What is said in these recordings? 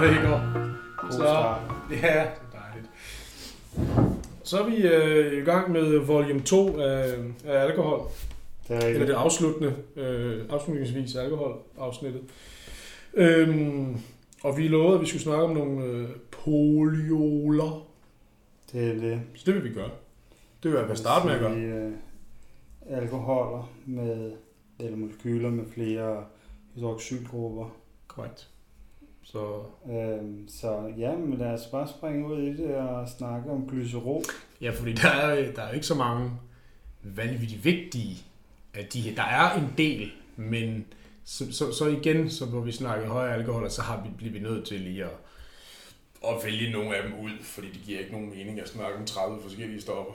Rigger. God Så, start. ja, det er dejligt. Så er vi øh, i gang med volume 2 af, af alkohol. Det er Eller det afsluttende, øh, afslutningsvis alkohol-afsnittet. Øhm, og vi lovede, at vi skulle snakke om nogle øh, polioler. Det er det. Så det vil vi gøre. Det vil jeg starte med at gøre. Øh, alkoholer med, eller molekyler med flere hydroxylgrupper. Korrekt. Så Øhm, så ja, men lad os bare springe ud i det og snakke om glycerol. Ja, fordi der er, der er jo ikke så mange vanvittigt vigtige af de her. Der er en del, men så, så, så igen, så hvor vi snakker høje alkohol, så har vi, bliver vi nødt til lige at, at vælge nogle af dem ud, fordi det giver ikke nogen mening at snakke om 30 forskellige stoffer,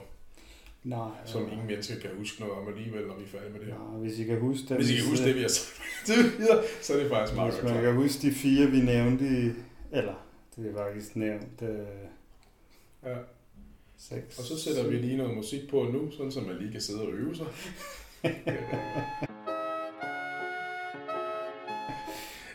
Nej, som ingen mennesker kan huske noget om alligevel, når vi er færdige med det her. Nej, hvis I kan huske det. Hvis I kan huske det, vi har sagt videre, så er det faktisk meget Hvis man kan huske de fire, vi nævnte i, eller det er faktisk nævnt, øh, Ja. seks. Og så sætter vi lige noget musik på nu, sådan så man lige kan sidde og øve sig.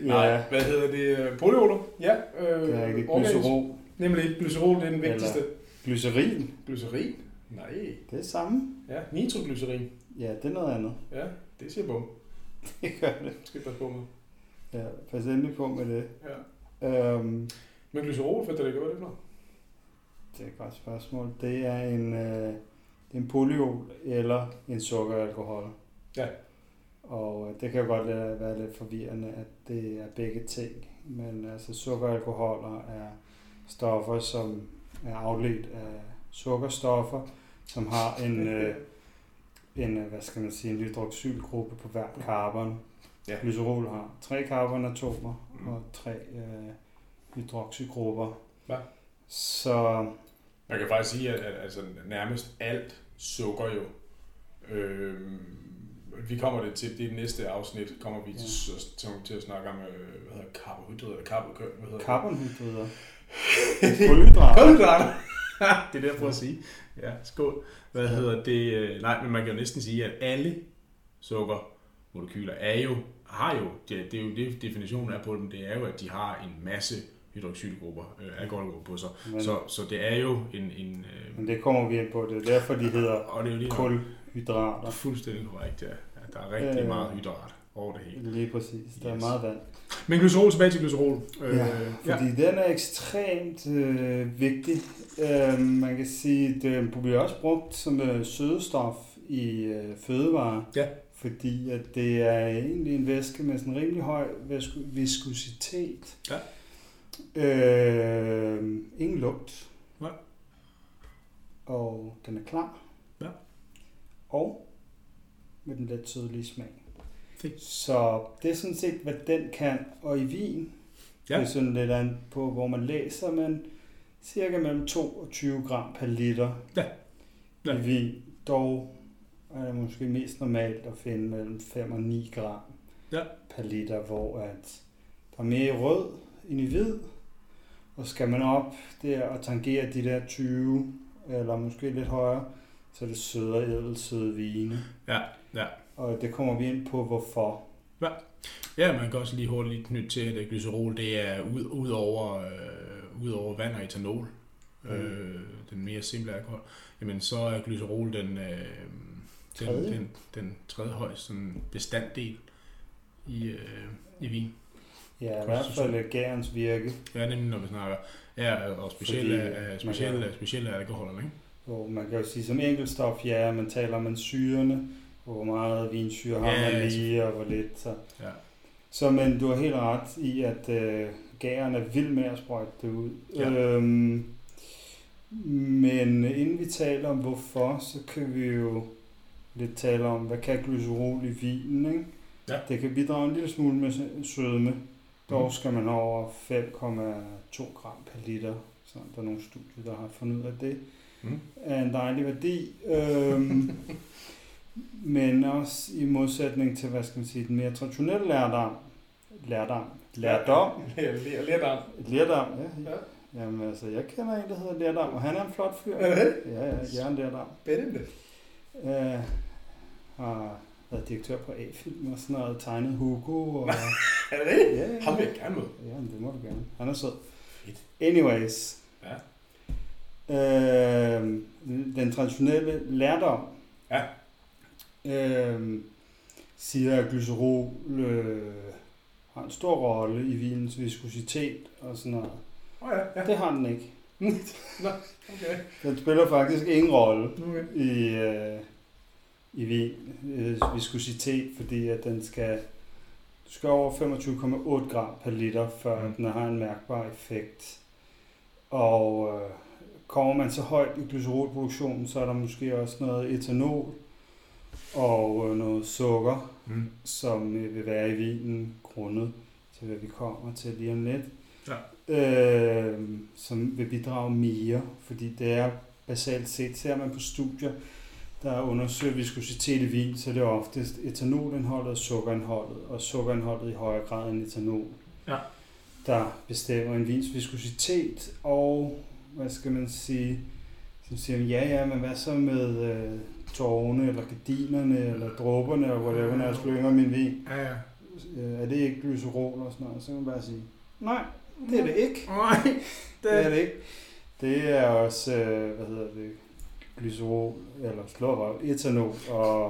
Nej, Ja, hvad hedder det? Polioler? Ja. Øh, det er ikke organisk. glycerol. Nemlig glycerol, det er den Eller- vigtigste. Glycerin, Glycerin? Nej. det er samme. Ja, nitroglycerin. Ja, det er noget andet. Ja, det siger bum. Det gør det. Skal passe på med. Ja, pas endelig på med det. Ja. Øhm, Men glycerol, hvad er det, hvad er det for det er et godt spørgsmål. Det er en, øh, en polyol eller en sukkeralkohol. Ja. Og øh, det kan jo godt lade- være lidt forvirrende, at det er begge ting. Men altså sukkeralkoholer er stoffer, som er afledt af sukkerstoffer, som har en, øh, en øh, hvad skal man sige, en hydroxylgruppe på hver carbon. Ja. Glycerol har tre carbonatomer Mm. og tre øh, hydroxygrupper. Ja. Så Man kan faktisk sige, at, at altså, nærmest alt sukker jo. Øh, vi kommer det til det næste afsnit, kommer vi til, til, til at snakke om, øh, hvad hedder karbohydrater, eller karbo, hvad hedder det? carbonhydrider, kulhydrater, Kulhydrater. det er det, jeg prøver at sige. Ja, skål. Hvad hedder det? øh, Nej, men man kan jo næsten sige, at alle sukkermolekyler er jo, har jo, det, det er jo det definitionen er på dem, det er jo, at de har en masse hydroxylgrupper, øh, alkoholgrupper på sig. men, Så, så det er jo en, en øh, men det kommer vi ind på. Det er derfor, de hedder og det er jo lige kulhydrater. fuldstændig korrekt, ja. ja. Der er rigtig Øh. meget hydrat over det hele. Lige præcis. Der er Yes. meget vand. Men glycerol, tilbage til glycerol. Øh, Ja, fordi den er ekstremt øh, vigtig. Øh, man kan sige, at den bliver også brugt som øh, sødestof i øh, fødevarer. Ja. Fordi at det er egentlig en væske med sådan en rimelig høj viskositet. Ja. Øh, ingen lugt. Ja. Og den er klar. Ja. Og med den lidt sødlige smag. Fint. Så det er sådan set, hvad den kan. Og i vin, Ja. det er sådan lidt an på, hvor man læser, men cirka mellem 2 og 20 gram per liter Ja. Ja. i vin. Dog er det måske mest normalt at finde mellem 5 og 9 gram Ja. per liter, hvor at der er mere i rød end i hvid. Og skal man op der og tangere de der 20, eller måske lidt højere, så er det søde ædelsøde vine. Ja, ja. Og det kommer vi ind på, hvorfor. Ja, man kan også lige hurtigt knytte til, at glycerol det er ud, ud, over, øh, ud over vand og etanol, Mm. øh, den mere simple alkohol, jamen så er glycerol den, øh, den, Tredje? den, den tredje højeste sådan bestanddel i, øh, i vin. Ja, i hvert fald gærens virke. Ja, nemlig når vi snakker, ja, og specielle, Fordi, man specielle, kan- specielle alkoholer, ikke? Hvor man kan jo sige, som enkeltstof, ja, man taler om syrene, og hvor meget vinsyre har Ja, man ja, lige, og hvor lidt. Så. Ja. så men du har helt ret i, at øh, gæren er vild med at sprøjte det ud. Ja. Øhm, men inden vi taler om hvorfor, så kan vi jo lidt tale om, hvad kan glycerol i vinen, ikke? Ja. Det kan bidrage en lille smule med sødme. Dog Mhm. skal man over 5,2 gram per liter. Så der er nogle studier, der har fundet ud af det Mm. er en dejlig værdi. Øhm, men også i modsætning til, hvad skal man sige, den mere traditionelle lærdom. Lærdom. Lærdom. Lær, lær, lærdom. Lærdom, ja. Ja. Jamen altså, jeg kender en, der hedder Lærdom, og han er en flot fyr. Er det? Ja, ja, Jørgen Lærdom. Spændende. Øh, har været direktør på A-film og sådan noget, tegnet Hugo. Og, er det rigtigt? ja, ja, Ham vil jeg gerne med. ja, men det må du gerne. Han er sød. Anyways. Ja. Øh, den traditionelle lærdom Ja. Øh, siger, at glycerol øh, har en stor rolle i vinens viskositet og sådan noget. Oh, ja, ja. Det har den ikke. Okay. Den spiller faktisk ingen rolle okay. i, øh, i vin, øh, viskositet, fordi at den skal, du skal over 25,8 gram per liter, før mm. den har en mærkbar effekt. Og øh, kommer man så højt i glycerolproduktionen, så er der måske også noget etanol og øh, noget sukker, Mm. som øh, vil være i vinen grundet til, hvad vi kommer til lige om lidt. Ja. Øh, som vil bidrage mere, fordi det er basalt set, ser man på studier, der undersøger viskositet i vin, så det er oftest etanolindholdet og sukkerindholdet, og sukkerindholdet i højere grad end etanol, Ja. der bestemmer en vins viskositet, og hvad skal man sige, som siger, ja ja, men hvad så med øh, tårne, eller gardinerne, eller dråberne, og whatever, når jeg slynger min vin, Ja, ja. øh, er det ikke glycerol og sådan noget, så kan man bare sige, nej, det er det ikke. Nej, Det er det ikke. Det er også, øh, hvad hedder det, glycerol, eller slår etanol og,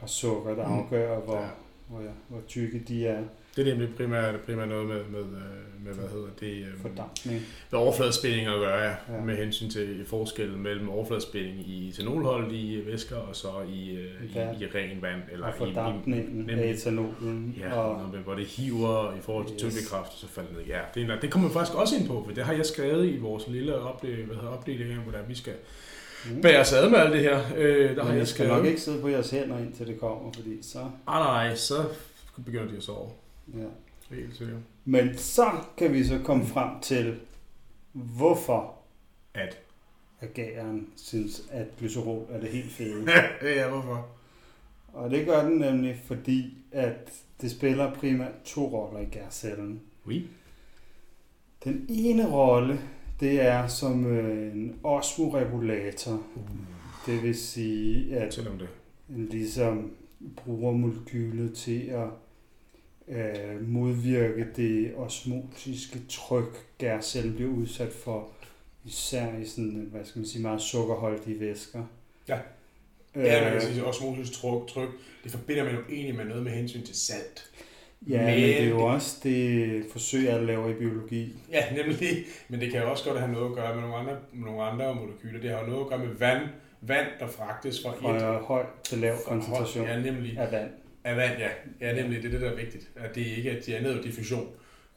og sukker, der Mm. afgør, hvor, Ja. hvor, ja, hvor tykke de er. Det er nemlig primært, primært noget med, med, øh, med hvad hedder det, øh, Fordampning. med overfladespænding at gøre, ja. Ja. med hensyn til forskellen mellem overfladespænding i etanolholdige væsker og så i, øh, i, i ren vand. Eller Og i, fordampningen i, af nemlig, etanolen. Ja, og, og, hvor det hiver i forhold til Yes. tyngdekraft, og så falder ned. Ja, det, er, det kommer vi faktisk også ind på, for det har jeg skrevet i vores lille opdeling, hvad hedder, opdeling af, hvordan vi skal mm. bære os ad med alt det her. Øh, der har Men jeg jeg skal nok ikke sidde på jeres hænder, indtil det kommer, fordi så... Ah, nej, så begynder de at sove. Ja. Helt sikkert. Men så kan vi så komme frem til, hvorfor At. ageren synes, at glycerol er det helt fede. ja, hvorfor? Og det gør den nemlig, fordi at det spiller primært to roller i gærcellen. Oui. Den ene rolle, det er som øh, en osmoregulator. Uh, Det vil sige, at Selvom det. den ligesom bruger molekylet til at øh, modvirke det osmotiske tryk, gærcellen bliver udsat for, især i sådan, hvad skal man sige, meget sukkerholdige væsker. Ja. Øh, Ja, man kan sige, osmotisk tryk, tryk, det forbinder man jo egentlig med noget med hensyn til salt. Ja, men, Men det er jo det- også det forsøg, jeg laver i biologi. Ja, nemlig. Men det kan jo også godt have noget at gøre med nogle andre, nogle andre molekyler. Det har jo noget at gøre med vand, vand der fragtes fra, et Fra høj til lav koncentration Ja, nemlig. af vand. Af vand, ja. Ja, nemlig. Det er det, der er vigtigt. At det ikke er de andet er diffusion.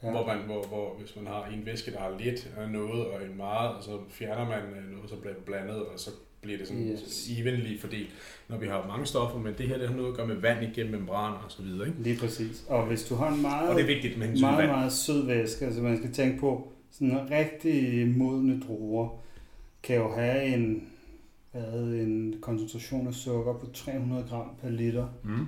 Ja. Hvor, man, hvor, hvor, hvis man har en væske, der har lidt af noget og en meget, og så fjerner man øh, noget, så bliver det blandet, og så bliver det sådan Yes. evenly fordelt, når vi har mange stoffer, men det her det har noget at gøre med vand igennem membraner og så videre. Ikke? Lige præcis. Og hvis du har en meget, Og det er vigtigt med meget, vand. meget sød væske, altså man skal tænke på, sådan rigtig modne druer kan jo have en, hvad, en koncentration af sukker på 300 gram per liter. Mm.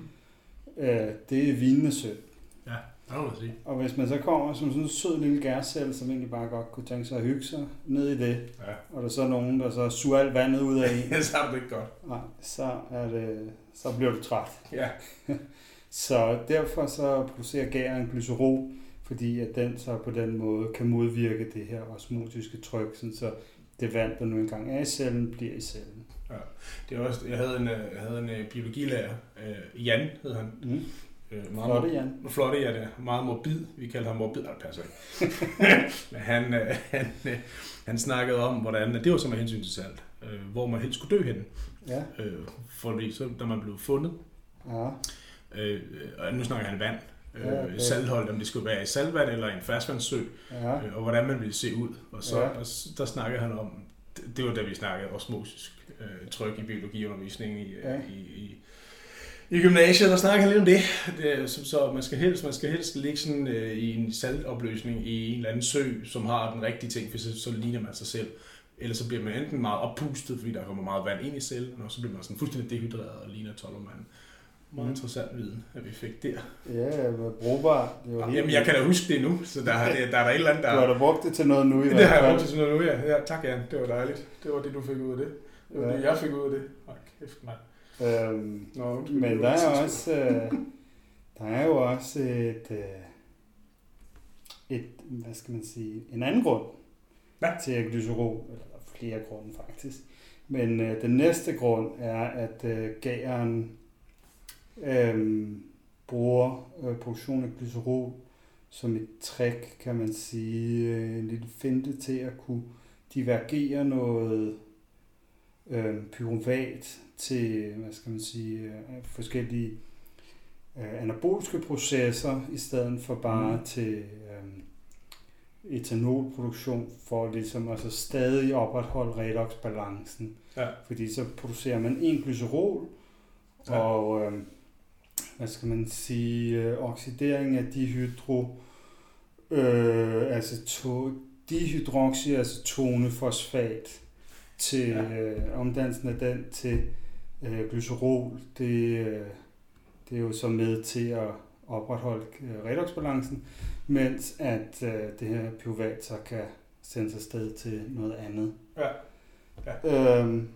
Øh, det er vinende sødt. Ja, det må man sige. Og hvis man så kommer som sådan en sød lille gærcelle, som egentlig bare godt kunne tænke sig at hygge sig ned i det, Ja. og der er så nogen, der så suger alt vandet ud af en, så er det ikke godt. nej, så, er det, så bliver du træt. Ja. Så derfor så producerer gæren glycerol, fordi at den så på den måde kan modvirke det her osmotiske tryk, sådan så det vand, der nu engang er i cellen, bliver i cellen. Det er også, jeg havde en, øh, jeg havde en øh, biologilærer, øh, Jan hed han. Mm. Øh, meget Flotte, Jan. Flotte, ja, det er meget morbid. Vi kaldte ham morbid, nej, det passer ikke. Men han, øh, han, øh, han snakkede om, hvordan, det var som med hensyn til salt, øh, hvor man helst skulle dø henne. Ja, Øh, fordi så, da man blev fundet, ja, øh, og nu snakker han vand, øh, Ja, okay. salthold, om det skulle være i saltvand eller i en ferskvandssø, ja. øh, og hvordan man ville se ud. Og så Ja. og der snakkede han om, det, var da vi snakkede osmotisk øh, tryk i biologiundervisningen i, Ja. ja. i, i, i gymnasiet, der snakkede han lidt om det. det så, så man skal helst, man skal helst ligge sådan, øh, i en saltopløsning i en eller anden sø, som har den rigtige ting, for så, så ligner man sig selv. Ellers så bliver man enten meget oppustet, fordi der kommer meget vand ind i cellen, og så bliver man sådan fuldstændig dehydreret og ligner tollermand. Meget Mm. interessant viden, at vi fik der. Ja, det var brugbart. Det var helt Jamen, jeg kan da huske det nu, så der, er- der, der er der et eller andet, der... Du har da brugt det til noget nu i Det hvert har jeg fald. brugt til sådan noget nu, ja. ja. Tak, Jan. Det var dejligt. Det var det, du fik ud af det. Det var Ja. det, jeg fik ud af det. Hold kæft, mand. Øhm, Nå, men der er også, øh, der er jo også et, øh, et, hvad skal man sige, en anden grund Ja. til at glycerol, eller er flere grunde faktisk. Men øh, den næste grund er, at øh, gæren øh, bruger øh, produktion af glycerol som et trick, kan man sige, øh, en lille finte til at kunne divergere noget øh, pyruvat til, hvad skal man sige, øh, forskellige øh, anaboliske processer, i stedet for bare Mm. til øh, etanolproduktion, for ligesom altså stadig opretholde redoxbalancen. Ja. Fordi så producerer man en glycerol, Ja. og øh, hvad skal man sige, øh, oxidering af dihydro, øh, altså to, dihydroxyacetone-fosfat til Ja. øh, omdannelsen af den til øh, glycerol, det, øh, det er jo så med til at opretholde øh, redoxbalancen, mens at øh, det her pyruvat så kan sendes afsted til noget andet. Ja. Øhm,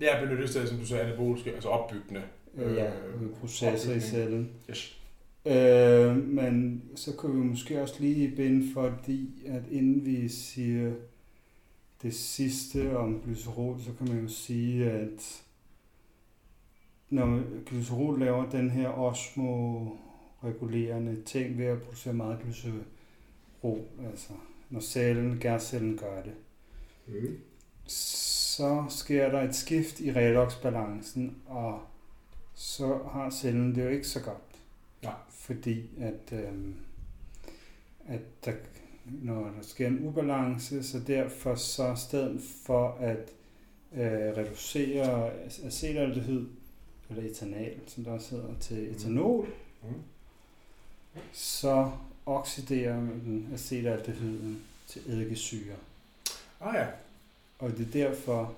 Ja, benyttes det, som du sagde, anaboliske, altså opbyggende. øh, ja, processer i opbygning. cellen. Yes. Øh, men så kan vi måske også lige binde, fordi at inden vi siger det sidste om glycerol, så kan man jo sige, at når glycerol laver den her osmoregulerende ting ved at producere meget glycerol, altså når cellen, gærcellen gør det, Mm. så sker der et skift i redoxbalancen, og så har cellen det jo ikke så godt. Nej. Fordi at, øhm, at der, når der sker en ubalance, så derfor så i stedet for at øh, reducere acetaldehyd, eller etanal, som der også hedder, til etanol, Mm. så oxiderer man acetaldehyden til eddikesyre. Ah ja. Og det er derfor,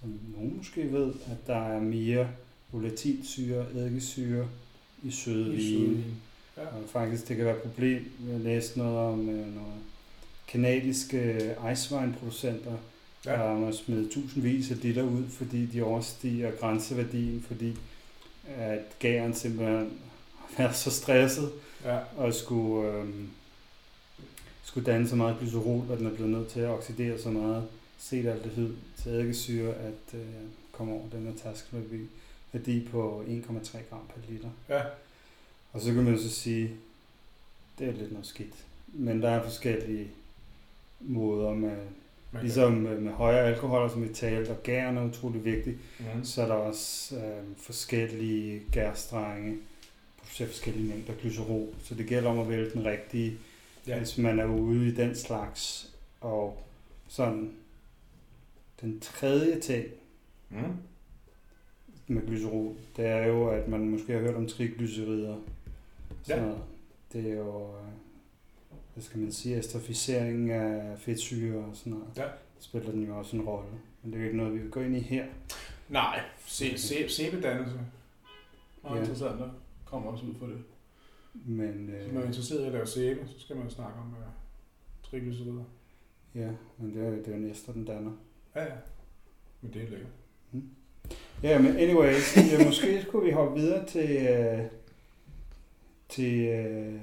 som nogen måske ved, at der er mere volatilsyre, eddikesyre i søde vine. Ja. Og faktisk, det kan være et problem. Jeg læste noget om øh, nogle kanadiske icewine-producenter, ja. Der må smide tusindvis af liter ud, fordi de overstiger grænseværdien, fordi at gæren simpelthen har været så stresset Ja. og skulle, øh, skulle danne så meget glycerol, at den er blevet nødt til at oxidere så meget acetaldehyd til eddikesyre, at øh, komme over den her tærskelværdi værdi på 1,3 gram per liter. Ja. Og så kan man så sige, det er lidt noget skidt. Men der er forskellige måder med, Man ligesom med, med højere alkoholer, som vi talte, og gæren er utrolig vigtig, Mm. så er der også øh, forskellige gærstrenge, producerer forskellige mængder glycerol. Så det gælder om at vælge den rigtige, ja. hvis man er ude i den slags. Og sådan, den tredje ting Mm. med glycerol, det er jo, at man måske har hørt om triglycerider. Ja. Så det er jo, øh, hvad skal man sige, estrofisering af fedtsyre og sådan noget. Ja. Spiller den jo også en rolle. Men det er jo ikke noget, vi vil gå ind i her. Nej, se, se, sæbedannelse. Meget Ja. interessant, der kommer også ud for det. Men, Hvis man er øh, interesseret i at lave sæbe, så skal man snakke om uh, triglycerider. ja, men det er, det er jo næsten den danner. Ja, ja. Men det er lækkert. Ja, men anyways, ja, måske skulle vi hoppe videre til, øh, til øh,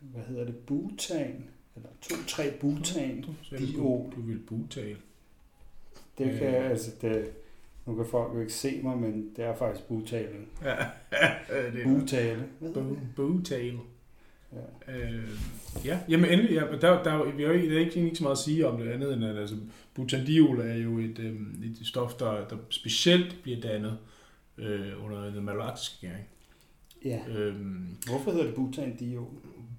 hvad hedder det, butan, eller to-tre butan. Du sagde, Dio. du, du vil butale. Det kan, Øh. altså det, nu kan folk jo ikke se mig, men det er faktisk butalen. Ja, det er Butale. Butale. Ja. Øh, ja, jamen endelig, ja, men der, der, er vi har ikke, der er ikke, ikke så meget at sige om det andet, end at altså, butandiol er jo et, øh, et stof, der, der specielt bliver dannet øh, under den malolaktiske gæring. Ja. Øh, Hvorfor hedder det butandiol?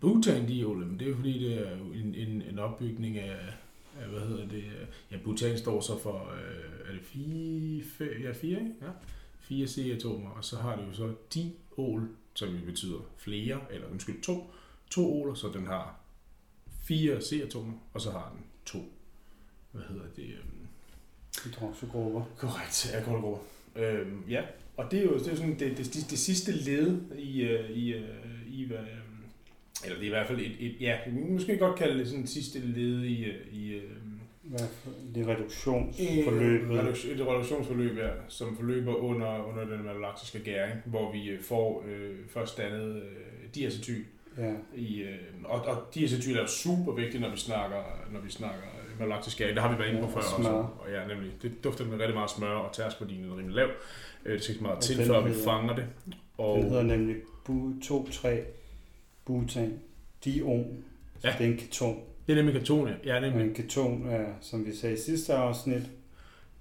butandiol, men det er fordi, det er en, en, en opbygning af, af, hvad hedder det, ja, butan står så for, øh, er det fire, fire, ja, fire, ikke? Ja, fire C-atomer, og så har det jo så diol, som jo betyder flere, eller undskyld, to, to oler, så den har fire C-atomer, og så har den to, hvad hedder det, øhm, Hydroxygrupper. Korrekt, alkoholgrupper. Øhm, ja, og det er jo, det er jo sådan det, det, det, det sidste led i, øh, i, øh, i hvad, øhm, eller det er i hvert fald et, et ja, måske godt kalde det sådan sidste led i, øh, i, øh, det reduktionsforløb. Et, reduktionsforløb, ja, som forløber under, under den malolaktiske gæring, hvor vi øh, får øh, først dannet øh, diacetyl. Ja. I, øh, og, og diacetyl er jo super vigtigt, når vi snakker, når vi snakker malolaktisk gæring. Det har vi været inde på Ja, før og også. Og ja, nemlig. Det dufter med rigtig meget smør, og tærskvardien er rimelig lav. Øh, det skal ikke meget Og til, før vi fanger det. Og, Den hedder nemlig bu- 2,3 butan dion. Så Ja. det er en keton. det er nemlig katonie. Ja, Og nemlig en keton er, som vi sagde i sidste afsnit,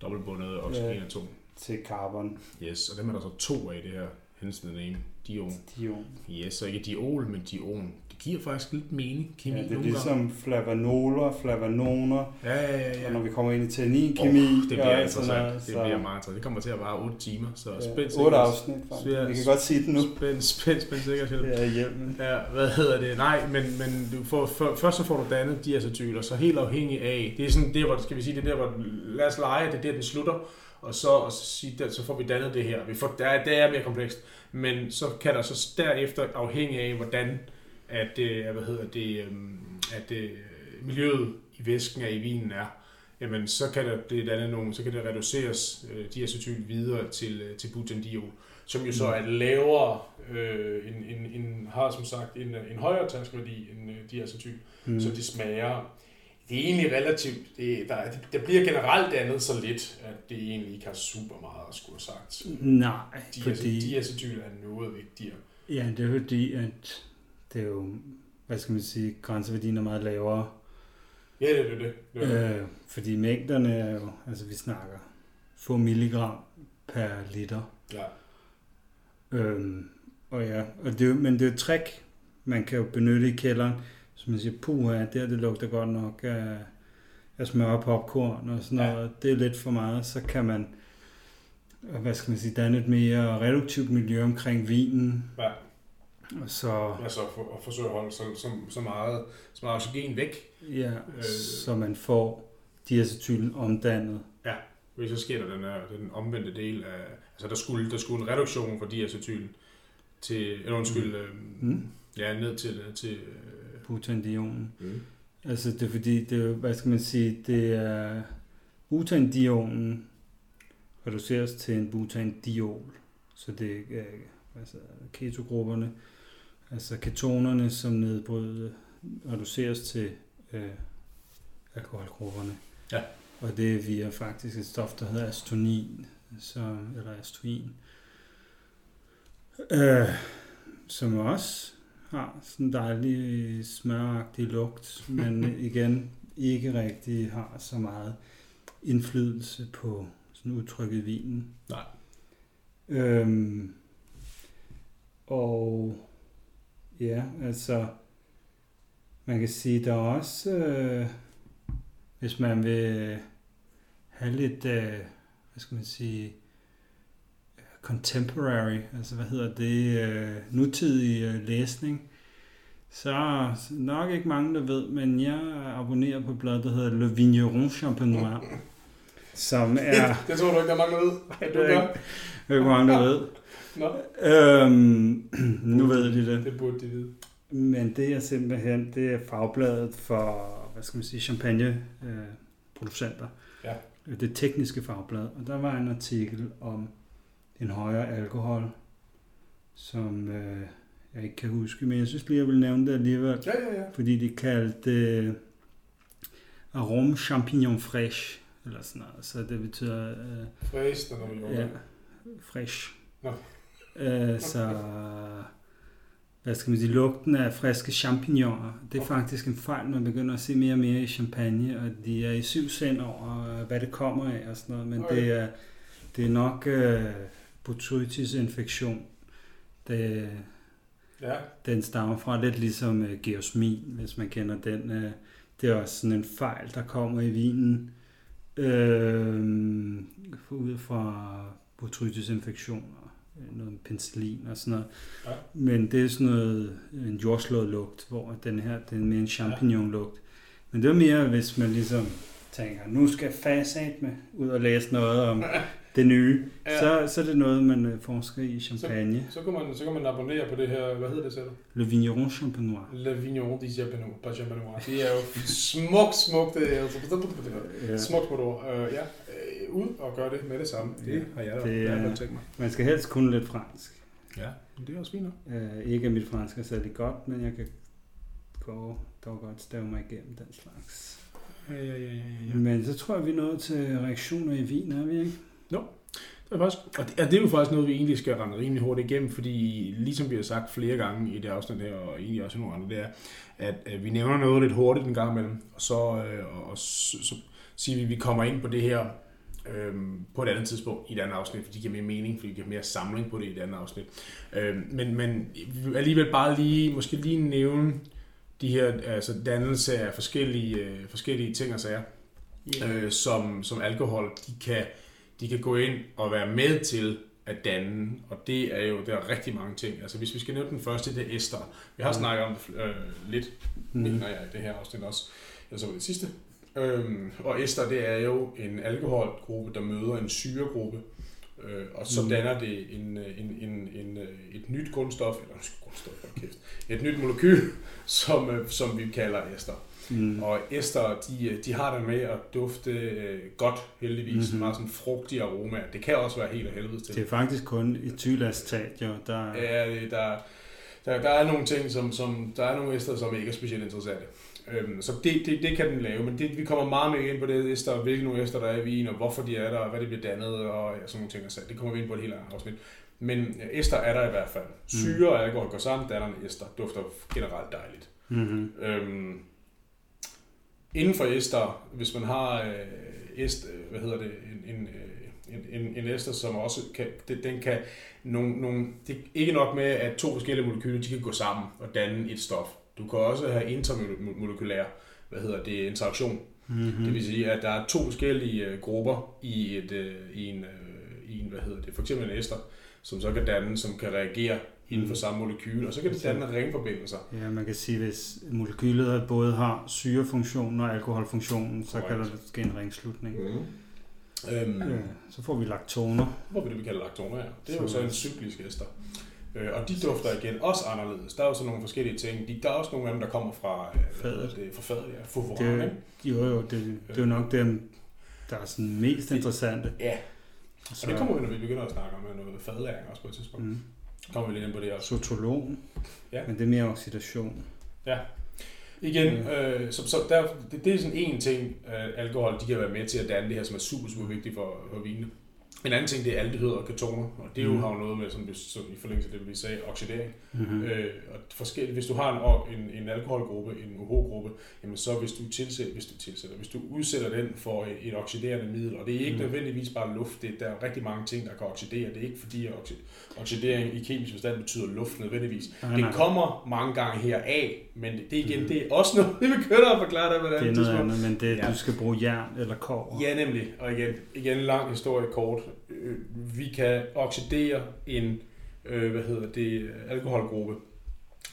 dobbeltbundet oxygenatom. til carbon Yes, og dem er der så to af i det her hensende name. Dion. dion. Yes, så ikke diol, men dion. Det giver faktisk lidt mening. Kemi Ja, det er nogle gange. ligesom flavanoler, flavanoner, Ja, ja, ja. og ja. når vi kommer ind i tanninkemi, Oh, det bliver og alt interessant. sådan noget, det så- bliver meget interessant. Det kommer til at vare 8 timer, så Ja, spænd otte afsnit, faktisk. Ja. Vi kan godt sige det nu. Spænd, spænd, spænd. Det er hjelmen. Ja, hvad hedder det? Nej, men, men du får, for, først så får du dannet diacetyl, og så helt afhængig af, det er sådan det, hvor, skal vi sige, det er der, hvor, lad os lege, det er der, den slutter, og så, og så, sige, der, så får vi dannet det her. Vi får, det, er, det er mere komplekst, men så kan der så derefter, afhængig af, hvordan at, øh, hvad hedder det, øhm, at øh, miljøet i væsken af i vinen er, jamen så kan der det danne nogle, så kan det reduceres øh, diacetyl videre til, øh, til butandiol, som jo så er lavere, øh, en, en, en, har som sagt en, en højere tærskværdi end øh, diacetyl, Mm. mm. så det smager, det er egentlig relativt, det, der, der bliver generelt dannet så lidt, at det egentlig ikke har super meget at skulle have sagt. Nej, Diacetyl, fordi, diacetyl er noget vigtigere. ja, det er fordi, at det er jo, hvad skal man sige, grænseværdien er meget lavere. Ja, det er det. det, det, er det. Øh, fordi mængderne er jo, altså vi snakker få milligram per liter. Ja. Øhm, og ja, og det er, men det er jo et trick, man kan jo benytte i kælderen. Hvis man siger, puha, der det lugter godt nok af, af smør og popcorn og sådan Ja. noget. Det er lidt for meget, så kan man, hvad skal man sige, danne et mere reduktivt miljø omkring vinen. Ja. Så, Altså for, at forsøge at holde så, så, så, meget, så meget oxygen væk. ja, Øh. så man får diacetylen omdannet. Hvis så sker der den, her, den omvendte del af... Altså der skulle, der skulle en reduktion fra diacetyl til... Eller undskyld, mm. Mm. ja, ned til... til øh, Butandionen. mm. Altså det er fordi, det er, hvad skal man sige, det er butandionen reduceres til en butandiol. Så det er altså ketogrupperne, altså ketonerne, som nedbryder, reduceres til øh, alkoholgrupperne. Ja. Og det er via faktisk et stof, der hedder astonin, så, eller astoin, øh, som også har sådan en dejlig smøragtig lugt, men igen ikke rigtig har så meget indflydelse på sådan udtrykket vinen. Nej. Øhm, og ja, altså man kan sige, der er også, øh, hvis man vil have lidt, øh, hvad skal man sige, contemporary, altså hvad hedder det, øh, nutidig øh, læsning, så nok ikke mange, der ved, men jeg abonnerer på et blad, der hedder Le Vigneron Champenois, som er, Det tror du ikke, der er mange, der ved, at du det er gør. ikke, hvor mange, der ved. Nå, Øhm, nu ved de det. det burde de vide. Men det er simpelthen, det er fagbladet for, hvad skal man sige, champagne øh. Ja. Det tekniske fagblad. Og der var en artikel om en højere alkohol, som øh, jeg ikke kan huske, men jeg synes lige, jeg vil nævne det alligevel, Ja, ja, ja. fordi de kaldte det arome champignon fraîche, eller sådan noget. Så det betyder øh, der når vi Ja, frisk. Nå. Øh, så, hvad skal man sige, lugten af friske champignoner, det er Okay. faktisk en fejl, man begynder at se mere og mere i champagne, og de er i syv sind over, øh, hvad det kommer af og sådan noget, men Okay. det er, det er nok øh, botrytis infektion. Det, Ja, den stammer fra lidt ligesom øh, geosmin, hvis man kender den. Øh, det er også sådan en fejl, der kommer i vinen øh, ud fra botrytis-infektioner, øh, noget penicillin og sådan noget. Ja. Men det er sådan noget, en jordslået lugt, hvor den her, det er mere en champignon-lugt. Men det er mere, hvis man ligesom tænker, nu skal jeg fasat med ud og læse noget om det nye. Ja. Så, så er det noget, man øh, forsker i champagne. Så kan, man, så kan man abonnere på det her, hvad hedder det selv? Le Vigneron Champenois. Le Vigneron de Champenois, pas Champenois. Det er jo smukt, smukt, det er altså, Ja. smukt, smukt ord. Uh, ja, ud og gøre det med det samme. Det Ja, har jeg da det er- tænkt mig. Man skal helst kunne lidt fransk. Ja, men det er også fint nok. Uh, ikke at mit fransk er særlig godt, men jeg kan gå dog godt stave mig igennem den slags. Ja, ja, ja, ja, ja. Men så tror jeg, vi er nået til reaktioner i vin, er vi ikke? Det er faktisk, og det, og det er jo faktisk noget, vi egentlig skal rende rimelig hurtigt igennem, fordi ligesom vi har sagt flere gange i det afsnit her, og egentlig også i nogle andre, det er, at, at vi nævner noget lidt hurtigt en gang imellem, og så, øh, og, så, så siger vi, at vi kommer ind på det her øh, på et andet tidspunkt i et andet afsnit, fordi det giver mere mening, fordi vi giver mere samling på det i et andet afsnit. Øh, men, men alligevel bare lige, måske lige nævne de her altså dannelse af forskellige, øh, forskellige ting og sager, øh, som, som alkohol, de kan, de kan gå ind og være med til at danne, og det er jo, der er rigtig mange ting. Altså hvis vi skal nævne den første, det er ester. Vi har Mm. snakket om det øh, lidt, Mm. mener jeg, i det her afsnit også. Ellers så det sidste. Øhm, og ester, det er jo en alkoholgruppe, der møder en syregruppe, øh, og så Mm. danner det en, øh, en, en, en, øh, et nyt grundstof, eller grundstof, kæft, et nyt molekyl, som, øh, som vi kalder ester. Mm. Og ester, de, de har det med at dufte øh, godt, heldigvis. Mm-hmm. Mhm. Meget sådan frugtige aromaer. Det kan også være helt af helvede til. Det er faktisk kun et tylastat, jo, der... Ja, der, der, der er nogle ting, som, som der er nogle ester, som ikke er specielt interessante. Øhm, så det, det, det kan den lave, men det, vi kommer meget mere ind på det ester, hvilke nogle ester der er i vin, og hvorfor de er der, og hvad det bliver dannet, og ja, sådan nogle ting. sager. Det kommer vi ind på et helt andet afsnit. Men ja, ester er der i hvert fald. Syre og alkohol går sammen, danner en ester. Dufter generelt dejligt. Mm-hmm. Øhm, inden for ester, hvis man har øh, est, øh, hvad hedder det, en, en, øh, en, en, en ester, som også kan, det, den kan, nogle, nogle, det er ikke nok med, at to forskellige molekyler, de kan gå sammen og danne et stof. Du kan også have intermolekylær, hvad hedder det, interaktion. Mm-hmm. Det vil sige, at der er to forskellige øh, grupper i, et, i, en, i en, hvad hedder det, for eksempel en ester, som så kan danne, som kan reagere inden for samme molekyl, og så kan det danne ringforbindelser. Ja, man kan sige, hvis molekylet både har syrefunktionen og alkoholfunktionen, så kan Korrekt. der ske en ringslutning. Mm. Øhm, Ja, så får vi laktoner. Hvor vi det, vi kalder laktoner, ja. Det er jo Så- så en cyklisk ester. Øh, og de dufter igen også anderledes. Der er jo så nogle forskellige ting. De, der er også nogle af dem, der kommer fra øh, Fadet. Det, fra fadet, ja. Foforan, Det, jo, jo, det, det er jo nok dem, der er sådan mest interessante. Ja, Så, og det kommer vi, når vi begynder at snakke om øh, noget fadlæring også på et tidspunkt. Mm. Mm, Kommer vi lidt ind på det også. sotolon, Ja. men det er mere oxidation. Igen, øh, så, så der, det, det er sådan en ting, øh, alkohol de kan være med til at danne det her, som er super, super vigtigt for, for vinene. En anden ting, det er aldehyder og ketoner, og det er jo, Mm. har jo noget med, som, vi, som i forlængelse af det, vi sagde, oxidering. Mm-hmm. Øh, og forskelligt, hvis du har en, en, en alkoholgruppe, en UH-gruppe, jamen så hvis du tilsætter, hvis du tilsætter, hvis du udsætter den for et, et oxiderende middel, og det er ikke Mm. mm. nødvendigvis bare luft, det, der er rigtig mange ting, der kan oxidere. Det er ikke fordi, at oxi- oxidering i kemisk forstand betyder luft nødvendigvis. Nej, Det nej. kommer mange gange heraf, men det, det igen, Mhm. det er også noget, vi begynder at forklare dig, hvad Det er noget andet, men det, Ja. du skal bruge jern eller kår. Ja, nemlig. Og igen, igen en lang historie kort. Øh, Vi kan oxidere en, øh, hvad hedder det, alkoholgruppe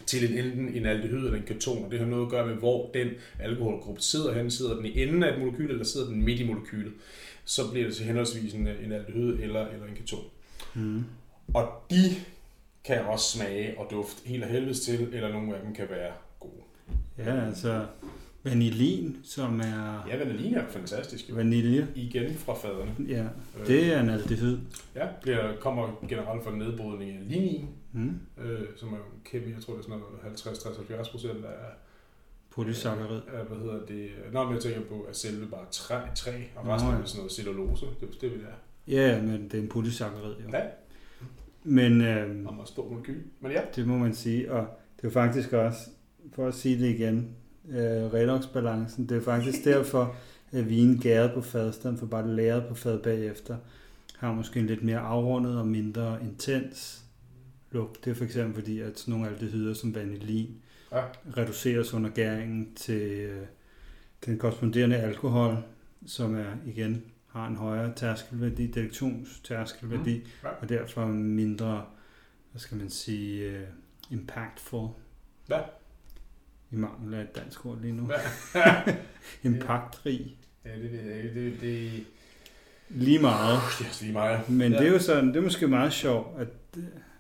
til en, enten en aldehyd eller en keton, og det har noget at gøre med, hvor den alkoholgruppe sidder hen. Sidder den i enden af et molekyl, eller sidder den midt i molekylet? Så bliver det til henholdsvis en, en aldehyd eller, eller en keton. Mm. Og de kan også smage og dufte helt af helvedes til, eller nogle af dem kan være gode. Ja, altså vanillin, som er Ja, vanilline er fantastisk. vanilje. Igen fra faderne. Ja, det er en aldehyd. Ja, bliver, kommer generelt fra nedbrydning af lignin, Mm. øh, som er kemi, jeg tror det er sådan noget 50-70 procent af, Polysaccharid. af, hvad hedder det, når man tænker på, at selve bare træ, træ og Nå, resten ja. er sådan noget cellulose, det er det, vi er. Ja, men det er en polysaccharid, jo. Ja, Men øh, og meget stor molekyl. Men ja, det må man sige, og det er jo faktisk også, for at sige det igen, øh, redoxbalancen, det er faktisk derfor, at vinen gæret på fad, i stedet for bare læret på fad bagefter, har måske en lidt mere afrundet og mindre intens lugt. Det er for eksempel fordi, at sådan nogle aldehyder som vanillin Ja. reduceres under gæringen til øh, den korresponderende alkohol, som er igen har en højere tærskelværdi, detektionstærskelværdi, Mm. Ja. og derfor mindre, hvad skal man sige, øh, impactful. Ja. I mangel af et dansk ord lige nu. Ja. Impactrig. ja det ved jeg. Det, det, lige meget. Yes, lige meget. Men Ja. det er jo sådan, det er måske meget sjovt, at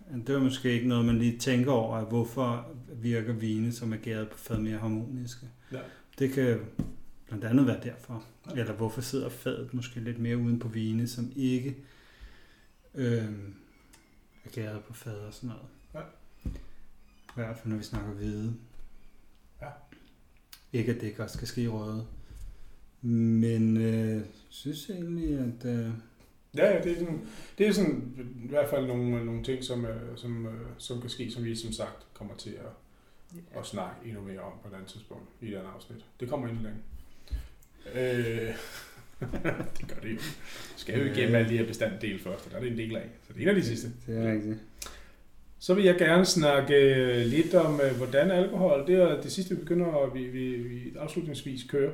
at det er måske ikke noget, man lige tænker over, at hvorfor virker vine, som er gæret på fad, mere harmoniske. Ja. Det kan blandt andet være derfor. Ja. Eller hvorfor sidder fadet måske lidt mere uden på vine, som ikke øh, er gæret på fad og sådan noget. Ja. I hvert fald, når vi snakker hvide. Ja. Ikke, at det ikke også skal ske i røde. Men øh, synes egentlig, at... Øh, Ja, ja, det er sådan, det er sådan i hvert fald nogle, nogle ting, som, øh, som, øh, som kan ske, som vi som sagt kommer til at, at snakke endnu mere om på et andet tidspunkt i et andet afsnit. Det kommer inden længe. Øh, det gør det jo. Skal jo igennem alle de her bestanddele først, og der er det en del af. Så det er en af de sidste. det er rigtigt. Så vil jeg gerne snakke øh, lidt om, øh, hvordan alkohol, det er det sidste, vi begynder at vi, vi, vi afslutningsvis køre.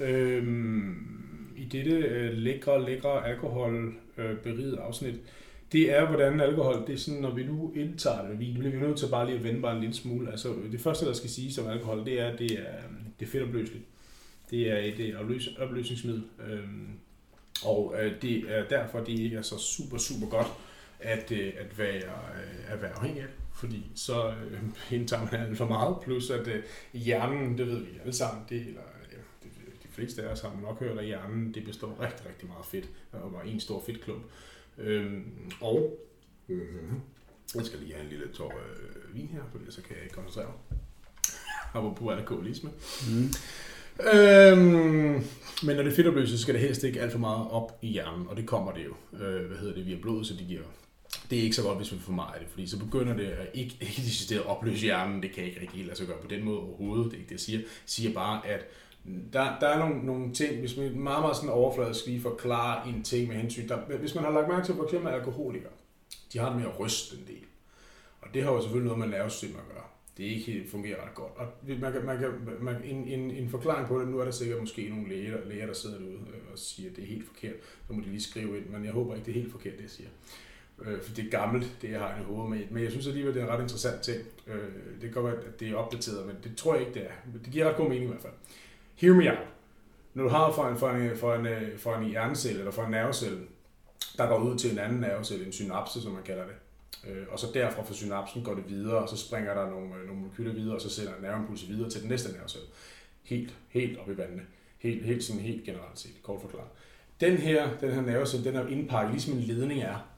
Øhm, I dette øh, lækre, lækre alkohol øh, beriget afsnit, det er, hvordan alkohol, det er sådan, når vi nu indtager det vi vin, bliver vi nødt til bare lige at vende bare en lille smule. Altså, det første, der skal siges om alkohol, det er, at det er, øhm, det er fedtopløseligt. Det er et øh, opløs, opløsningsmiddel. Øhm, og øh, det er derfor, det ikke er så super, super godt at, øh, at, være, øh, at være afhængig af. Fordi så øh, indtager man alt for meget. Plus at øh, hjernen, det ved vi alle sammen, det, eller, det, fleste af os har nok hørt, at hjernen det består rigtig, rigtig meget fedt. Og var en stor fedtklump. Øhm, og mm-hmm, jeg skal lige have en lille tår øh, vin her, for så kan jeg ikke koncentrere mig. Apropos alkoholisme. Mm. Øhm, men når det fedtopløses, så skal det helst ikke alt for meget op i hjernen, og det kommer det jo, øh, hvad hedder det, via blodet, så det giver det er ikke så godt, hvis vi får meget af det, fordi så begynder det at ikke, ikke decideret at opløse hjernen. Det kan ikke rigtig helt lade sig gøre på den måde overhovedet. Det er ikke det, jeg siger. Jeg siger bare, at der, der er nogle, nogle ting, hvis man meget, meget sådan overfladisk lige forklare en ting med hensyn. Der, hvis man har lagt mærke til for eksempel alkoholikere, de har det med at ryste en del. Og det har jo selvfølgelig noget med nervesystemet at gøre. Det ikke helt fungerer ret godt. Og man kan, man kan, man, en, en, en forklaring på det, nu er der sikkert måske nogle læger, læger der sidder derude øh, og siger, at det er helt forkert. Så må de lige skrive ind, men jeg håber ikke, det er helt forkert, det jeg siger. Øh, for det er gammelt, det jeg har i hovedet med. Men jeg synes alligevel, det er en ret interessant ting. Øh, det kan godt være, at det er opdateret, men det tror jeg ikke, det er. Men Det giver ret god mening i hvert fald. Hear me out. Når du har for en, for en, for en, øh, for en hjernecelle eller for en nervecelle, der går ud til en anden nervecelle, en synapse, som man kalder det. Øh, og så derfra fra synapsen går det videre, og så springer der nogle, øh, nogle molekyler videre, og så sender nerveimpulser videre til den næste nervecelle. Helt, helt op i vandene. Helt, helt, sådan helt generelt set, kort forklaret. Den her, den her nervecelle, den er indpakket, ligesom en ledning er,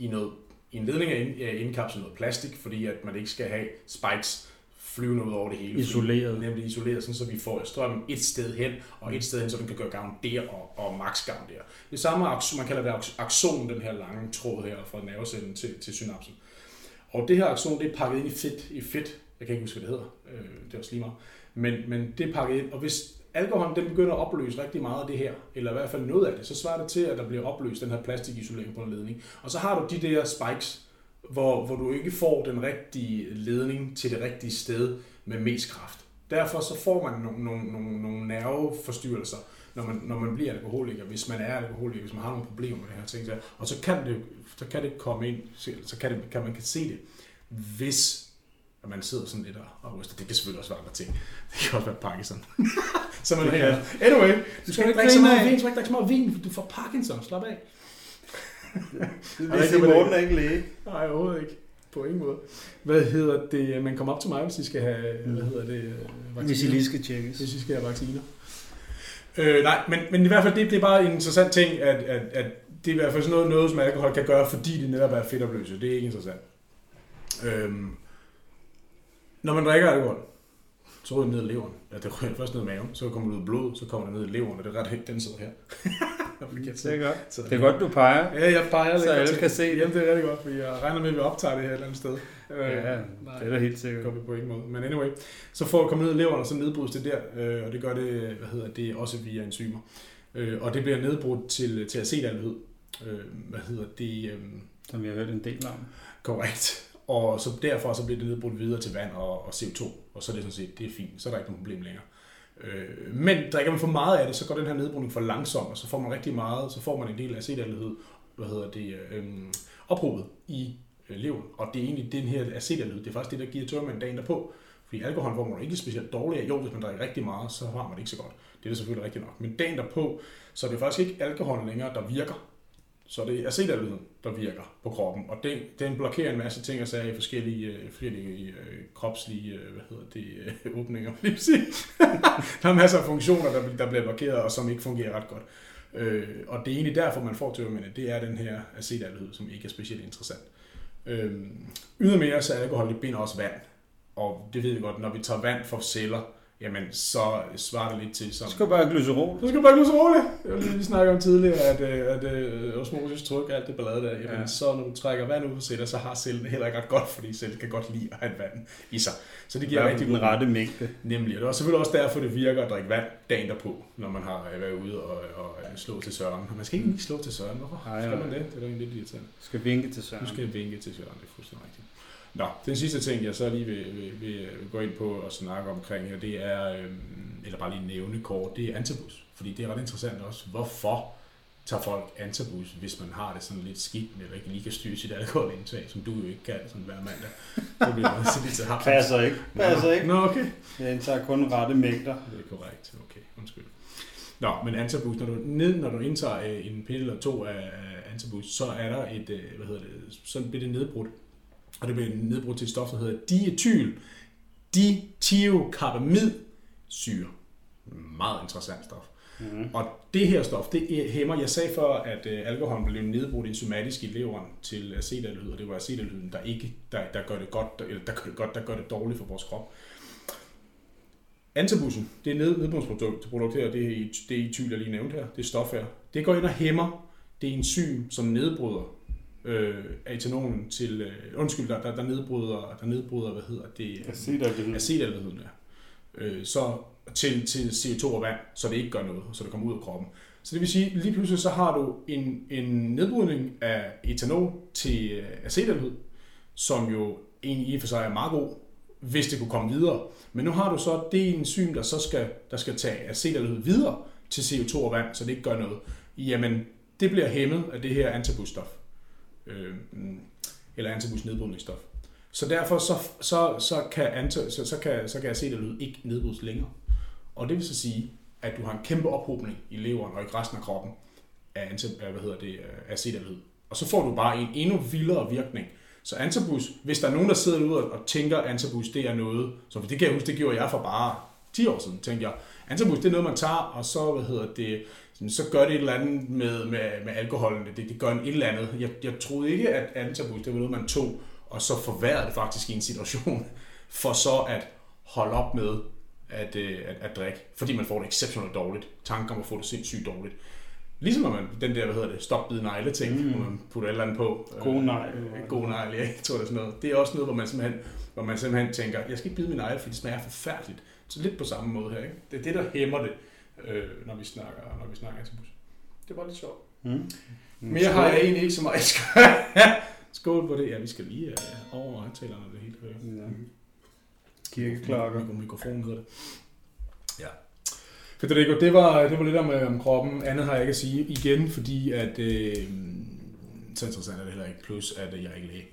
i, noget, i en ledning er er indkapslet noget plastik, fordi at man ikke skal have spikes flyvende ud over det hele. Isoleret. Fordi, nemlig isoleret, sådan, så vi får strømmen et sted hen, og et sted hen, så den kan gøre gavn der, og, og max gavn der. Det samme man kalder det aks- akson, den her lange tråd her fra nervecellen til, til synapsen. Og det her akson, det er pakket ind i fedt, i fedt. Jeg kan ikke huske, hvad det hedder. Øh, det er også lige meget. Men, men det er pakket ind, og hvis alkoholen den begynder at opløse rigtig meget af det her, eller i hvert fald noget af det, så svarer det til, at der bliver opløst den her plastikisolering på en ledning. Og så har du de der spikes, hvor, hvor du ikke får den rigtige ledning til det rigtige sted med mest kraft. Derfor så får man nogle, nogle, nogle, nogle nerveforstyrrelser, når man, når man bliver alkoholiker, hvis man er alkoholiker, hvis man har nogle problemer med det her ting. så- Og så kan det, så kan det komme ind, så kan, det, kan man kan se det, hvis at man sidder sådan lidt og ryster. Det kan selvfølgelig også være andre ting. Det kan også være Parkinson. så man kan. Anyway, du skal ikke drikke så meget vin, du skal ikke drikke så meget vin, du får Parkinson. Slap af. Det vil sige, Morten er ikke læge. Nej, overhovedet ikke. På ingen måde. Hvad hedder det? Man kommer op til mig, hvis I skal have, hvad hedder det, øh, vacciner. Hvis I lige skal tjekkes. Hvis I skal have vacciner. Øh, nej, men, men i hvert fald, det, det er bare en interessant ting, at, at, at det er i hvert fald sådan noget, noget, som alkohol kan gøre, fordi det netop er fedtopløse. Det er ikke interessant. Øhm, når man drikker alkohol, så ryger det ned i leveren. Ja, det ryger først ned i maven, så kommer det ud i blodet, så kommer det ned i leveren, og det er ret helt, den sidder her. Det er godt. Sidder Det er godt, du peger. Ja, jeg peger lidt. Så alle kan se det. Jamen, det er rigtig godt, for jeg regner med, at vi optager det her et eller andet sted. Øh, Ja, det er da helt det sikkert. gør vi på ingen måde. Men anyway, så får det komme ned i leveren, og så nedbrydes det der, øh, og det gør det, hvad hedder det, også via enzymer. Øh, og det bliver nedbrudt til, til acetaldehyd. Øh, hvad hedder det? Øh, Som vi har hørt en del om. korrekt. Og så derfor så bliver det nedbrudt videre til vand og, og CO2, og så er det sådan set, det er fint, så er der ikke nogen problem længere. Øh, men drikker man for meget af det, så går den her nedbrydning for langsomt, og så får man rigtig meget, så får man en del af acetaldehyd, hvad hedder det, øh, ophobet i øh, leveren. Og det er egentlig den her acetaldehyd, det er faktisk det, der giver tørmænd dagen derpå. Fordi alkohol får man ikke specielt dårligere. Jo, hvis man drikker rigtig meget, så har man det ikke så godt. Det er det selvfølgelig rigtigt nok. Men dagen derpå, så er det faktisk ikke alkoholen længere, der virker. Så det er acetaldehyd, der virker på kroppen. Og den, den blokerer en masse ting og sager i forskellige, øh, forskellige øh, kropslige øh, hvad hedder det, øh, åbninger. der er masser af funktioner, der, der bliver blokeret, og som ikke fungerer ret godt. Øh, og det er egentlig derfor, man får tømmermænd, det er den her acetaldehyd, som ikke er specielt interessant. Øh, ydermere så er alkohol, det binder også vand. Og det ved vi godt, når vi tager vand fra celler, jamen så svarer det lidt til som... Du skal bare glycerol. Du skal bare glycerol, ja. Jeg vil lige snakke om tidligere, at, øh, at, at osmosis tryk alt det ballade der, jamen, ja. så når du trækker vand ud på celler, så har cellen heller ikke ret godt, fordi cellen kan godt lide at have vand i sig. Så det giver rigtig den rette mængde. Nemlig, og det er selvfølgelig også derfor, det virker at drikke vand dagen derpå, når man har øh, været ude og, og slå til søren. Man skal ikke lige slå til søren, hvorfor Ej, skal man det? Det er da lidt irriterende. Du skal vinke til Søren. Nu skal vinke til Søren, det er fuldstændig rigtigt. Nå, den sidste ting, jeg så lige vil, vil, vil gå ind på og snakke omkring her, det er, øhm, eller bare lige nævne kort, det er antabus. Fordi det er ret interessant også, hvorfor tager folk antabus, hvis man har det sådan lidt skidt, eller ikke lige kan styre sit alkoholindtag, som du jo ikke kan sådan hver mandag. Så bliver man også lidt til ham. Passer ikke. Passer ikke. Nå, okay. Jeg indtager kun rette mængder. Det er korrekt. Okay, undskyld. Nå, men antabus, når du, ned, når du indtager øh, en pille eller to af af antabus, så er der et, øh, hvad hedder det, så bliver det nedbrudt. Og det bliver nedbrudt til et stof, der hedder diethyl ditiokarbamidsyre. Meget interessant stof. Mm. Og det her stof, det hæmmer, jeg sagde før, at øh, alkoholen blev nedbrudt enzymatisk i leveren til acetaldehyd, og det var acetaldehyd, der ikke, der, der gør det godt, eller der gør det godt, der gør det dårligt for vores krop. Antabussen, det er ned, nedbrudsprodukt her, det er, det er i tyl, jeg lige nævnte her, det er stof her. Det går ind og hæmmer det enzym, som nedbryder øh, etanolen til, øh, undskyld, der, der, der, nedbryder, der nedbryder, hvad hedder det, Acetaldehyd. acetaldehyd, ja. øh, så til, til CO2 og vand, så det ikke gør noget, så det kommer ud af kroppen. Så det vil sige, lige pludselig så har du en, en nedbrydning af etanol til øh, acetaldehyd, som jo egentlig i og for sig er meget god, hvis det kunne komme videre. Men nu har du så det enzym, der så skal, der skal tage acetaldehyd videre til CO2 og vand, så det ikke gør noget. Jamen, det bliver hæmmet af det her antabusstof. Øh, mm, eller antabus nedbrydningsstof. Så derfor så, så, så, kan, anta, så, så, kan, så kan acetaldehyd ikke nedbrydes længere. Og det vil så sige, at du har en kæmpe ophobning i leveren og i resten af kroppen af, anta- hvad hedder det, af. Og så får du bare en endnu vildere virkning. Så antabus, hvis der er nogen, der sidder derude og tænker, at antabus det er noget, så det kan jeg huske, det gjorde jeg for bare 10 år siden, tænkte jeg, antabus det er noget, man tager, og så, hvad hedder det, så gør det et eller andet med, med, med alkoholen, det, det gør en et eller andet. Jeg, jeg troede ikke, at antabus det var noget, man tog, og så forværrede det faktisk i en situation, for så at holde op med at, øh, at, at drikke, fordi man får det exceptionelt dårligt. Tanker om at få det sindssygt dårligt. Ligesom når man, den der, hvad hedder det, stop bide negle ting, mm. hvor man putter et eller andet på. God negl. Øh, god negl, ja, jeg tror det er sådan noget. Det er også noget, hvor man simpelthen, hvor man simpelthen tænker, jeg skal ikke bide min negle, fordi det smager forfærdeligt. Så lidt på samme måde her, ikke? Det er det, der hæmmer det, øh, når vi snakker, når vi snakker antabus. Det var lidt sjovt. Mm. Mere har jeg egentlig ikke så meget. Skål på det. Ja, vi skal lige øh, over højtalerne det hele. Øh. Ja. Kirkeklokker. Mikro- Mikrofon hedder det. Ja. Federico, det var, det var lidt om, øh, om kroppen. Andet har jeg ikke at sige igen, fordi at, øh, så interessant er det heller ikke. Plus at øh, jeg er ikke læge.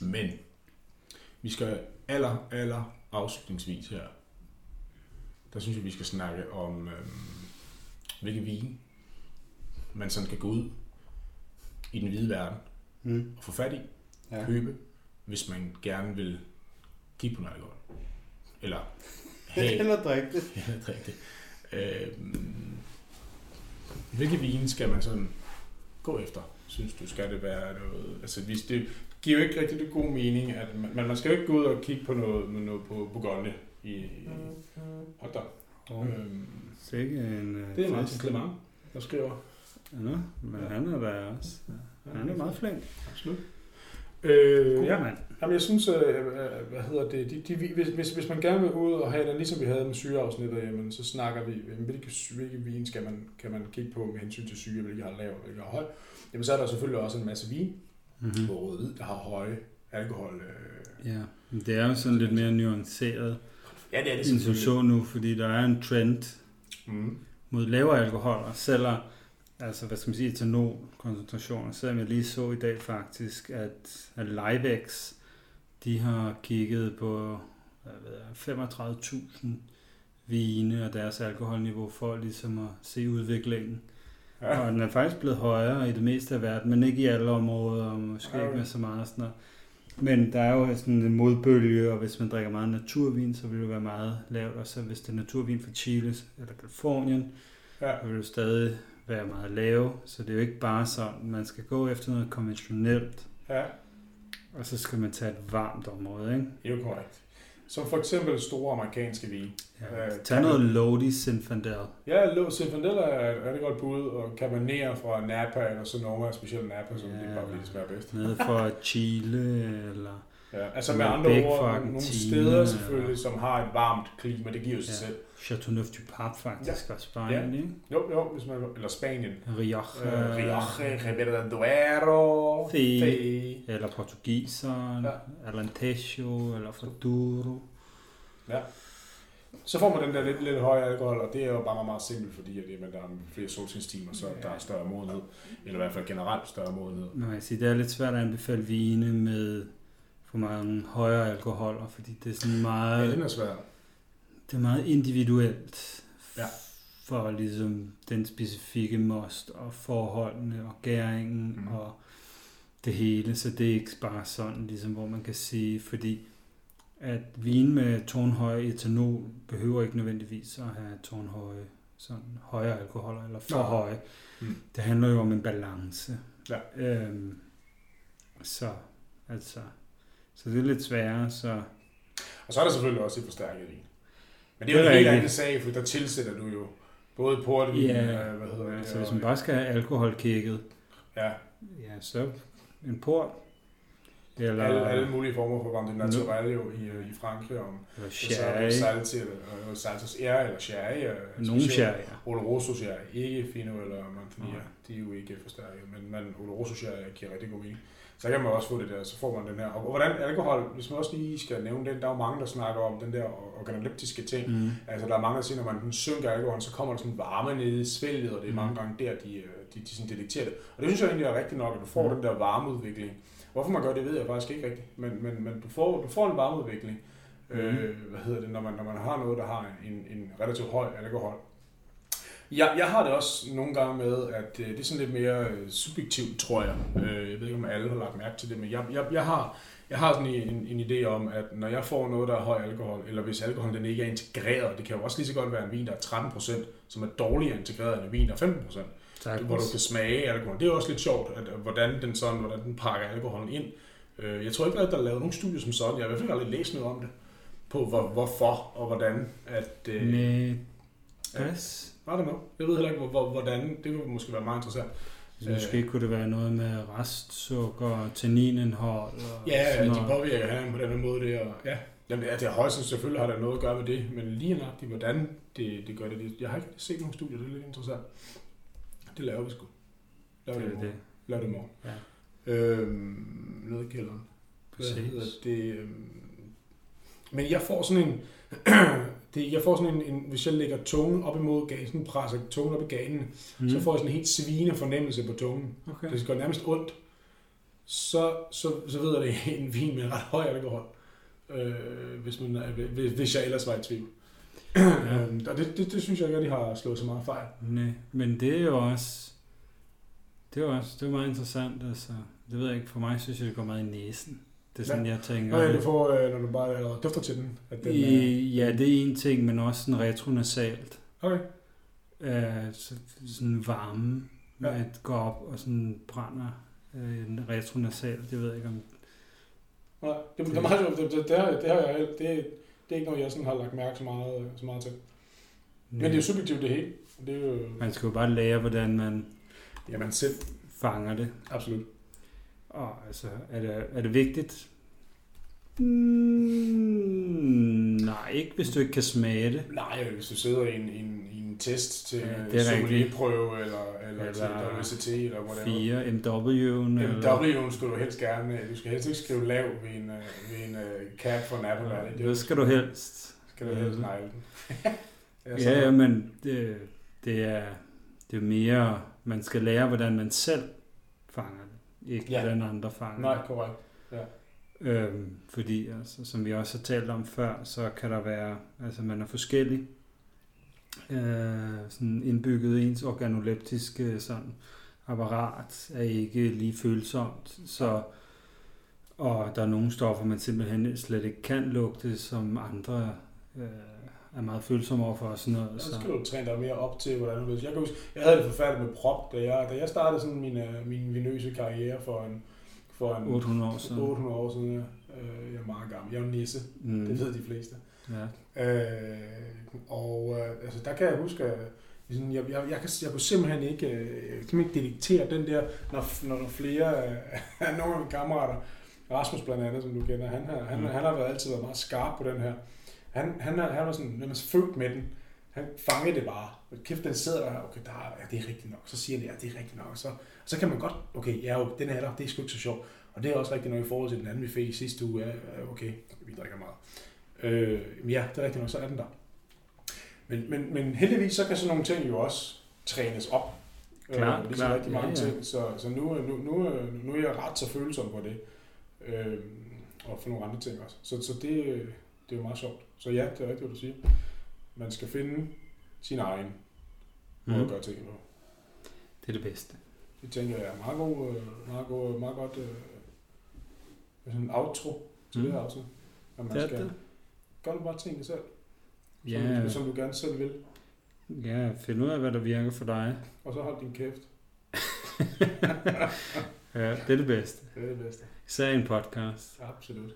Men vi skal aller, aller afslutningsvis her. Der synes jeg, vi skal snakke om, øh, hvilke vin man sådan kan gå ud i den hvide verden Mm. og få fat i, Ja. købe, hvis man gerne vil kigge på noget alkohol. Eller have, Eller drikke det. Ja, det er rigtigt. Øh, hvilke vine skal man sådan gå efter? Synes du, skal det være noget... Altså, hvis det giver jo ikke rigtig det god mening, at man, man skal jo ikke gå ud og kigge på noget, noget på Bourgogne i, da. Oh. Øhm, Sikke en uh, det er Martin Clement, der skriver. Ja, men han er da også. Han er meget flink. Absolut. Øh, God ja, mand. Jamen, jeg synes, øh, øh, hvad hedder det, de, de, hvis, hvis, hvis man gerne vil ud og have det, ligesom vi havde med syreafsnittet, jamen, så snakker vi, hvilke, hvilke vin skal man, kan man kigge på med hensyn til syre, hvilke har lav, hvilke har høj. Jamen, så er der selvfølgelig også en masse vin, Mm-hmm. på rød der har høje alkohol. Øh. Ja, men det er jo sådan lidt mere nuanceret, Ja, det er det så nu, fordi der er en trend Mm. mod lavere alkoholer, selvom altså, hvad skal man sige, etanolkoncentrationer, selvom jeg lige så i dag faktisk, at, at Livex, de har kigget på hvad ved jeg, 35.000 vine og deres alkoholniveau for ligesom at se udviklingen. Ja. Og den er faktisk blevet højere i det meste af verden, men ikke i alle områder, og måske okay. ikke med så meget sådan noget. Men der er jo sådan en modbølge, og hvis man drikker meget naturvin, så vil det være meget lavt. Og så hvis det er naturvin fra Chile eller Kalifornien, ja. så vil det stadig være meget lave. Så det er jo ikke bare sådan, man skal gå efter noget konventionelt. Ja. Og så skal man tage et varmt område, ikke? Det er jo korrekt. Som for eksempel store amerikanske vin. Ja, uh, tag noget Lodi Zinfandel. Ja, Lodi Zinfandel er et rigtig godt bud, og Cabernet fra Napa, eller Sonoma, specielt Napa, som ja, de bare lige smager bedst. Nede fra Chile, eller... Ja, altså med andre ord, nogle steder selvfølgelig, eller... som har et varmt klima, det giver jo sig ja. selv. Chateauneuf du Pape faktisk, ja. og Spanien, ja. ikke? Jo, jo, hvis man, eller Spanien. Rioja. Uh, Rioja, Ribera Duero. Fe. Eller portugiseren, ja. Alentejo, eller Faduro. Ja. Så får man den der lidt, lidt høje alkohol, og det er jo bare meget, meget simpelt, fordi at, jamen, der er flere solskinstimer, så ja. der er større modenhed, eller i hvert fald generelt større modenhed. Nå, jeg siger, det er lidt svært at anbefale vine med for mange højere alkoholer, fordi det er sådan meget... Ja, den er svært det er meget individuelt ja. for ligesom den specifikke most og forholdene og gæringen mm. og det hele, så det er ikke bare sådan, ligesom, hvor man kan sige, fordi at vin med tårnhøje etanol behøver ikke nødvendigvis at have tårnhøje sådan højere alkoholer eller for Nå. høje. Mm. Det handler jo om en balance. Ja. Øhm, så altså, så det er lidt sværere. Så. Og så er der selvfølgelig også et forstærket vin. Men det er jo en helt anden sag, for der tilsætter du jo både portvin ja, hvad hedder det? Altså, hvis man bare skal have alkoholkækket, ja. ja, så en port, eller, alle, alle mulige former for Vin Naturel jo i, i Frankrig, om eller sherry, salts eller salts ja, eller sherry. Nogle sherry, ja. Oloroso sherry, ikke Fino eller Manzanilla, de er jo ikke forstærket, men, men Oloroso sherry giver rigtig god mening så kan man også få det der, så får man den her. Og hvordan alkohol, hvis man også lige skal nævne den, der er jo mange, der snakker om den der organoleptiske ting. Mm. Altså der er mange, der siger, når man synker alkohol, så kommer der sådan varme nede i svælget, og det er mange mm. gange der, de, øh, de, de sådan detekterer det. Og det synes jeg egentlig er rigtigt nok, at du får mm. den der varmeudvikling. Hvorfor man gør det, ved jeg faktisk ikke rigtigt. Men, men, men du, får, du får en varmeudvikling, mm. øh, hvad hedder det, når man, når man har noget, der har en, en relativt høj alkohol. Jeg, jeg har det også nogle gange med, at øh, det er sådan lidt mere øh, subjektivt, tror jeg. Øh, jeg ved ikke, om alle har lagt mærke til det, men jeg, jeg, jeg har, jeg har sådan en, en idé om, at når jeg får noget, der er høj alkohol, eller hvis alkoholen den ikke er integreret, det kan jo også lige så godt være en vin, der er 13%, som er dårligere integreret end en vin, der er 15%. Tak. Hvor du kan smage alkohol. Det er også lidt sjovt, at, hvordan den sådan, hvordan den pakker alkoholen ind. Jeg tror ikke, at der er lavet nogen studier som sådan. Jeg har i hvert fald aldrig læst noget om det. På hvor, hvorfor og hvordan. At, Nej, pas. I don't know. Jeg ved heller ikke, hvor, hvordan. Det kunne måske være meget interessant. Så måske kunne det være noget med restsukker, tanninindhold og Ja, sådan de påvirker han på den måde der. Ja, Jamen, det er højst selvfølgelig har der noget at gøre med det, men lige nøjagtigt, hvordan det, det gør det. Jeg har ikke set nogen studier, det er lidt interessant. Det laver vi sgu. Laver det, det, det. Laver det i morgen. Ja. Øhm, noget i kælderen. Præcis. Hvad hedder det? Øhm, men jeg får sådan en det, jeg får sådan en, en, hvis jeg lægger tungen op imod ganen, sådan presser tungen op i ganen, mm. så får jeg sådan en helt svine fornemmelse på tungen. Okay. Det går nærmest ondt. Så, så, så ved jeg, det er en vin med ret høj alkohol, øh, hvis, man, hvis, hvis jeg ellers var i tvivl. Ja. øhm, og det, det, det, synes jeg ikke, at de har slået så meget fejl. Nej, men det er jo også, det er også det er meget interessant. Altså, det ved jeg ikke, for mig synes jeg, det går meget i næsen. Det er sådan, ja. jeg tænker. Nå ja, du får, øh, når du bare eller dufter til den. At den I, ja, det er en ting, men også sådan retronasalt. Okay. Øh, så, sådan varme, ja. at gå op og sådan brænder øh, retronasalt. Det ved jeg ikke om... Nej, det, det, det, det, det, det, det, har jeg, det, det er ikke noget, jeg sådan har lagt mærke så meget, så meget til. Men det er jo subjektivt det hele. Det er jo... Man skal jo bare lære, hvordan man ja, man selv fanger det. Absolut. Og altså, er det, er det vigtigt? Mm, nej, ikke hvis du ikke kan smage det. Nej, hvis du sidder i en, en, i en test til ja, prøve eller, eller, eller til WCT eller whatever. 4 MW'en. MW'en skulle du helst gerne, du skal helst ikke skrive lav ved en, øh, ved en uh, cap for en Apple. Ja, det skal du helst. Skal du helst negle den. ja, ja, men det, det, er, det er mere, man skal lære, hvordan man selv fanger ikke ja. hvordan andre fanger. Nej, korrekt. Ja. Øhm, fordi, altså, som vi også har talt om før, så kan der være, altså man er forskellig, øh, sådan indbygget ens organoleptiske sådan, apparat er ikke lige følsomt, så og der er nogle stoffer, man simpelthen slet ikke kan lugte, som andre øh, er meget følsomme over for og sådan noget. Så skal du træne dig mere op til, hvordan du. Jeg kan huske, jeg havde det forfærdeligt med prop, da jeg, da jeg startede sådan min, øh, min vinøse karriere for en, for en 800 år siden. 800 år siden, ja. Øh, jeg er meget gammel. Jeg er nisse. Mm. Det ved de fleste. Ja. Øh, og øh, altså, der kan jeg huske, at sådan, jeg, jeg, jeg, kan, jeg kunne simpelthen ikke, øh, kan ikke detektere den der, når, når der flere af nogle af mine kammerater, Rasmus blandt andet, som du kender, han har, han, mm. han har været, altid været meget skarp på den her. Han, han, han var sådan, når man født med den, han fangede det bare. Kæft, den sidder der, okay, der er, ja, det er rigtigt nok. Så siger han, ja, det er rigtigt nok. Så, så kan man godt, okay, ja, jo, den her, det er sgu ikke så sjovt. Og det er også rigtigt nok i forhold til den anden, vi fik i sidste uge. Ja, okay, vi drikker meget. Øh, ja, det er rigtigt nok, så er den der. Men, men, men heldigvis, så kan sådan nogle ting jo også trænes op. Klar, øh, ligesom klar. rigtig mange Ja, ja. ting. Så, så nu, nu, nu, nu er jeg ret så følsom på det. Øh, og for nogle andre ting også. Så, så det, det er jo meget sjovt. Så ja, det er rigtigt, hvad du siger. Man skal finde sin egen måde Mm. at gøre tingene på. Det er det bedste. Det tænker jeg er meget, god, øh, meget, god, meget godt øh, sådan en outro til Mm. det her afsnit. At man Det skal det. gøre bare tingene selv, som, Ja, du, som du gerne selv vil. ja, find ud af, hvad der virker for dig. Og så hold din kæft. Ja, det er det bedste. Det er det bedste. Især en podcast. Absolut.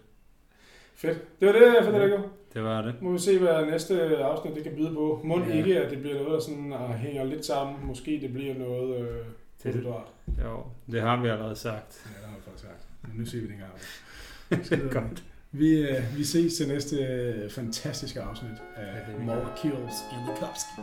Fedt. Det var det, Federico. Det var det. Må vi se, hvad næste afsnit det kan byde på. Må Ja. ikke, at det bliver noget, der sådan, uh, hænger lidt sammen. Måske det bliver noget øh, Det- kulhydrat. Jo, det har vi allerede sagt. Ja, det har jeg faktisk sagt. Men nu siger vi det engang. Godt. Vi, øh, vi ses til næste øh, fantastiske afsnit af det vi More. Kills in the Kopski.